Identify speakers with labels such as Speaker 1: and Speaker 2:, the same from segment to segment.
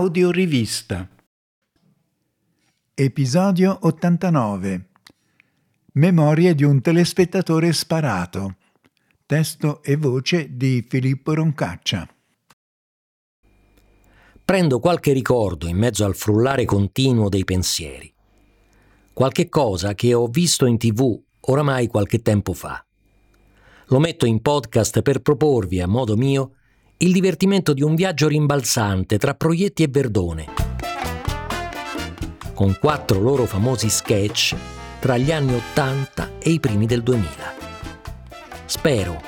Speaker 1: Audiorivista. Episodio 89. Memorie di un telespettatore sparato. Testo e voce di Filippo Roncaccia.
Speaker 2: Prendo qualche ricordo in mezzo al frullare continuo dei pensieri. Qualche cosa che ho visto in tv oramai qualche tempo fa. Lo metto in podcast per proporvi a modo mio il divertimento di un viaggio rimbalzante tra proietti e Verdone, con quattro loro famosi sketch tra gli anni Ottanta e i primi del 2000. Spero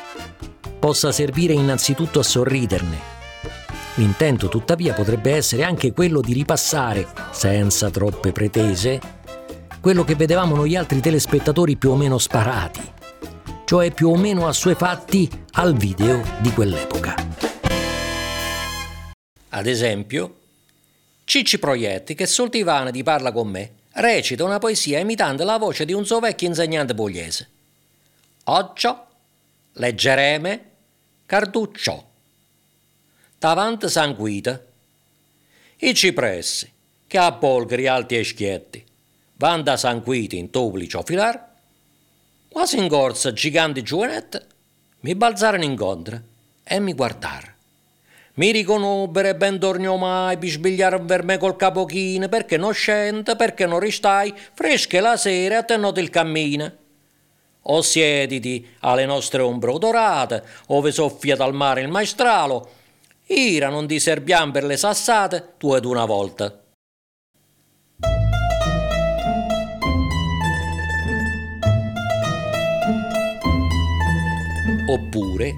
Speaker 2: possa servire innanzitutto a sorriderne. L'intento tuttavia potrebbe essere anche quello di ripassare, senza troppe pretese, quello che vedevamo noi altri telespettatori più o meno sparati, cioè più o meno assuefatti al video di quell'epoca. Ad esempio, Cicci Proietti, che sul divano di parla con me, recita una poesia imitando la voce di un suo vecchio insegnante pugliese. Occio, leggereme, carduccio. Davanti sanguita. I cipressi, che a polgari alti e schietti, van da sanguiti in toplici o filar, quasi in corsa giganti giovanette, mi balzarono incontro e mi guardarono. Mi riconobbere ben tornò mai per sbigliare per me col capo chino, perché non scende, perché non ristai, fresche la sera a tenere il cammino. O siediti alle nostre ombre odorate, ove soffia dal mare il maestralo, ira non ti serbiam per le sassate, tu ed una volta. Oppure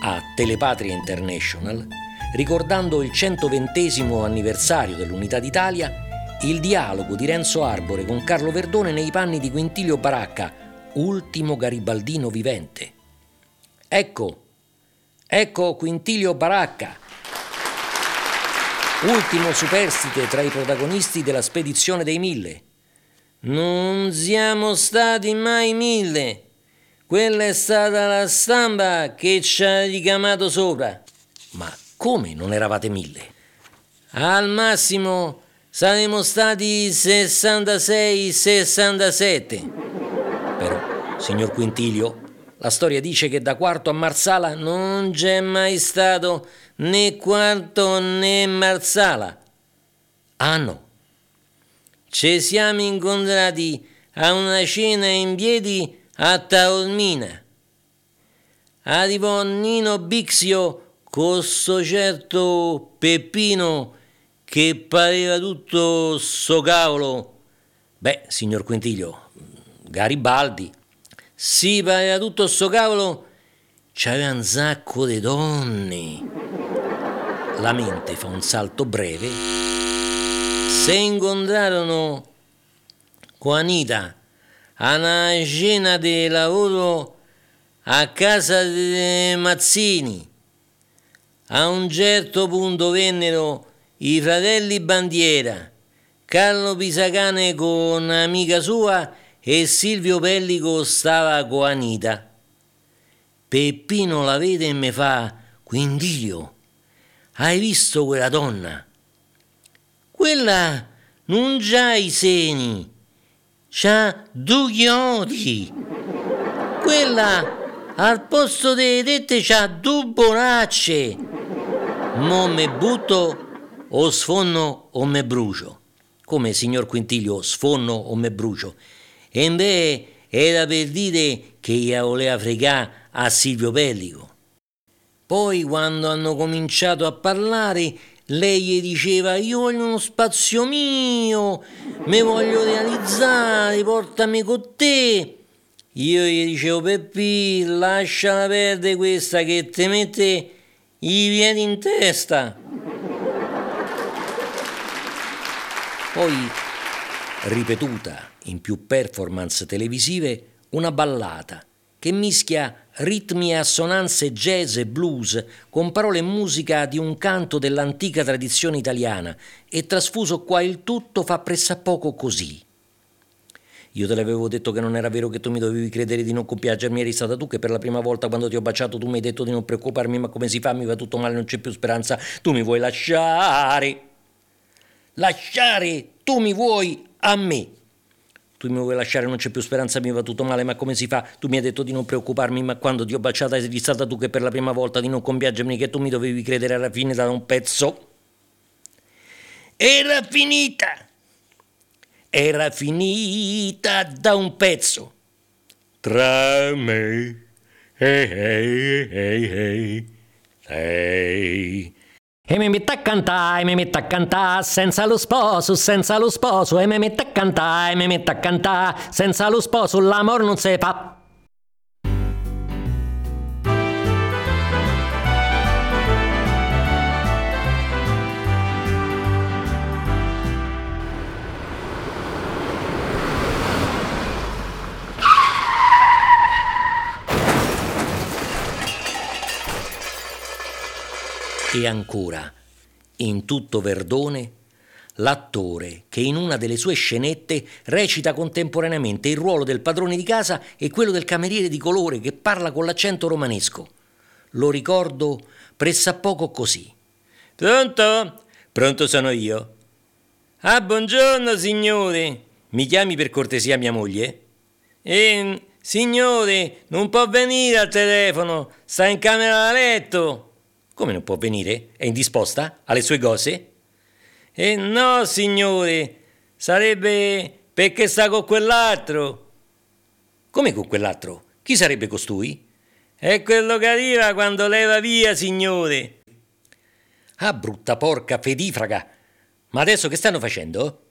Speaker 2: a Telepatria International, ricordando il 120 anniversario dell'Unità d'Italia, il dialogo di Renzo Arbore con Carlo Verdone nei panni di Quintilio Baracca, ultimo garibaldino vivente. Ecco, ecco Quintilio Baracca, ultimo superstite tra i protagonisti della spedizione dei mille. Non siamo stati mai mille, quella è stata la stampa che ci ha ricamato sopra. Ma come non eravate mille? Al massimo saremmo stati 66-67. Però, signor Quintilio, la storia dice che da Quarto a Marsala non c'è mai stato né Quarto né Marsala. Ah no. Ci siamo incontrati a una cena in piedi a Taormina. Arrivò Nino Bixio con sto certo Peppino che pareva tutto sto cavolo. Beh, signor Quintiglio, Garibaldi. Sì, pareva tutto sto cavolo. C'aveva un sacco di donne. La mente fa un salto breve. Se incontrarono con Anita a una cena di lavoro a casa dei Mazzini. A un certo punto vennero i fratelli Bandiera, Carlo Pisacane con un'amica sua e Silvio Pellico stava con Anita. Peppino la vede e mi fa, Quindilio, hai visto quella donna? Quella non già i seni c'ha due chiodi. Quella al posto delle tette c'ha due bonacce. Mo me butto o sfonno o me brucio. Come signor Quintilio, sfonno o me brucio. E invece era per dire che io voleva fregare a Silvio Pellico. Poi quando hanno cominciato a parlare lei gli diceva io voglio uno spazio mio, mi voglio realizzare, portami con te. Io gli dicevo Peppi, lasciala perdere questa che ti mette i piedi in testa. Poi, ripetuta in più performance televisive, una ballata che mischia ritmi e assonanze jazz e blues con parole e musica di un canto dell'antica tradizione italiana e trasfuso qua il tutto fa pressappoco così. Io te l'avevo detto che non era vero che tu mi dovevi credere di non compiacermi, eri stata tu che per la prima volta quando ti ho baciato tu mi hai detto di non preoccuparmi, ma come si fa? Mi va tutto male, non c'è più speranza. Tu mi vuoi lasciare. Lasciare, tu mi vuoi a me. Tu mi vuoi lasciare, non c'è più speranza, mi va tutto male, ma come si fa? Tu mi hai detto di non preoccuparmi, ma quando ti ho baciata eri stata tu che per la prima volta di non compiacermi, che tu mi dovevi credere alla fine da un pezzo. Era finita era finita da un pezzo. Tra me e hey, hey, hey, hey. E mi metto a cantare, mi metto a cantare, senza lo sposo, senza lo sposo, e mi metto a cantare, mi metto a cantare, senza lo sposo l'amor non si fa. E ancora, in tutto Verdone, l'attore che in una delle sue scenette recita contemporaneamente il ruolo del padrone di casa e quello del cameriere di colore che parla con l'accento romanesco. Lo ricordo pressappoco così. Pronto? Pronto sono io. Ah, buongiorno signore. Mi chiami per cortesia mia moglie? Eh, signore, non può venire al telefono, sta in camera da letto. Come non può venire? È indisposta? Ha le sue cose? Eh no, signore, sarebbe perché sta con quell'altro. Come con quell'altro? Chi sarebbe costui? È quello che arriva quando leva via, signore. Ah, brutta porca fedifraga. Ma adesso che stanno facendo?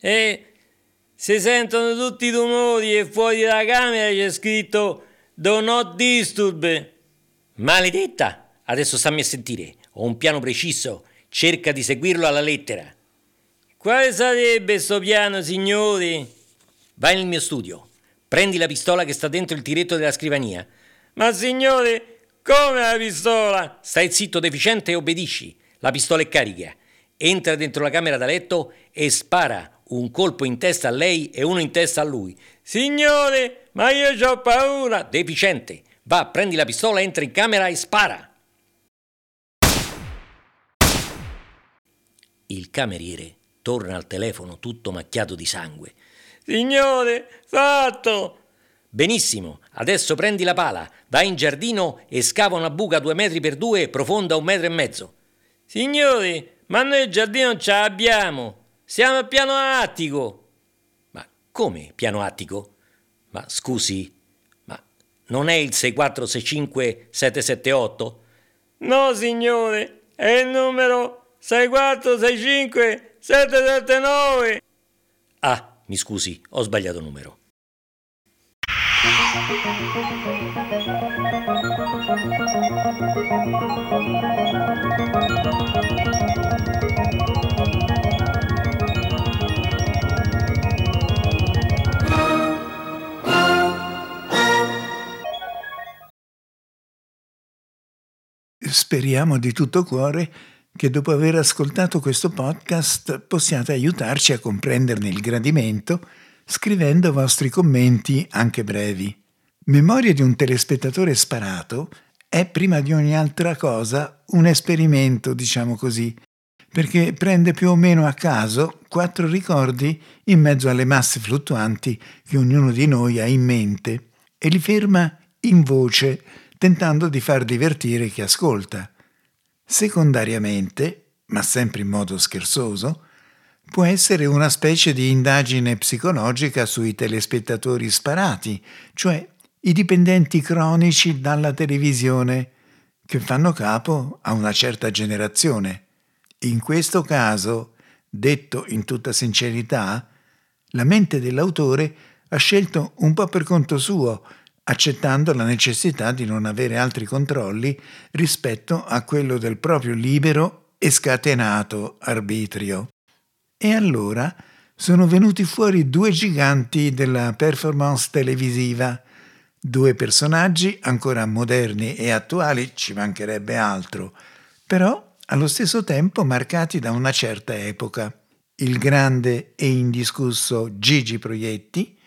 Speaker 2: Eh, si sentono tutti i rumori e fuori dalla camera c'è scritto Do not disturb. Maledetta! Adesso stammi a sentire, ho un piano preciso, cerca di seguirlo alla lettera. Quale sarebbe sto piano, signori? Vai nel mio studio, prendi la pistola che sta dentro il tiretto della scrivania. Ma signore, come la pistola? Stai zitto, deficiente, e obbedisci. La pistola è carica. Entra dentro la camera da letto e spara un colpo in testa a lei e uno in testa a lui. Signore, ma io ho paura. Deficiente, va, prendi la pistola, entra in camera e spara. Il cameriere torna al telefono tutto macchiato di sangue. Signore, fatto! Benissimo, adesso prendi la pala, vai in giardino e scava una buca due metri per due profonda un metro e mezzo. Signore, ma noi il giardino non ce l'abbiamo. Siamo al piano attico. Ma come piano attico? Ma scusi, ma non è il 6465 778? No, signore, è il numero 6465 779 Ah, mi scusi, ho sbagliato numero.
Speaker 1: Speriamo di tutto cuore che dopo aver ascoltato questo podcast possiate aiutarci a comprenderne il gradimento scrivendo vostri commenti anche brevi. Memoria di un telespettatore sparato è prima di ogni altra cosa un esperimento, diciamo così, perché prende più o meno a caso quattro ricordi in mezzo alle masse fluttuanti che ognuno di noi ha in mente e li ferma in voce, tentando di far divertire chi ascolta. Secondariamente, ma sempre in modo scherzoso, può essere una specie di indagine psicologica sui telespettatori sparati, cioè i dipendenti cronici dalla televisione che fanno capo a una certa generazione. In questo caso, detto in tutta sincerità, la mente dell'autore ha scelto un po' per conto suo accettando la necessità di non avere altri controlli rispetto a quello del proprio libero e scatenato arbitrio. E allora sono venuti fuori due giganti della performance televisiva, due personaggi ancora moderni e attuali, ci mancherebbe altro, però allo stesso tempo marcati da una certa epoca. Il grande e indiscusso Gigi Proietti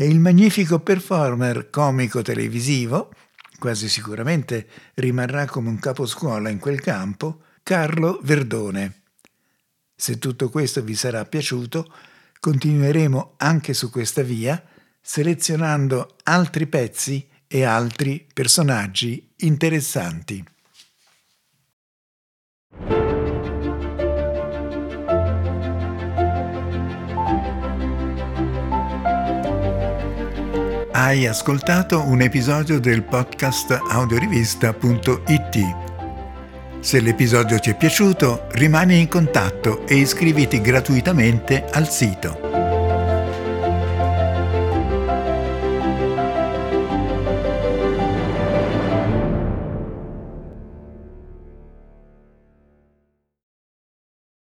Speaker 1: e il magnifico performer comico televisivo, quasi sicuramente rimarrà come un caposcuola in quel campo, Carlo Verdone. Se tutto questo vi sarà piaciuto, continueremo anche su questa via, selezionando altri pezzi e altri personaggi interessanti. Hai ascoltato un episodio del podcast audiorivista.it. Se l'episodio ti è piaciuto, rimani in contatto e iscriviti gratuitamente al sito.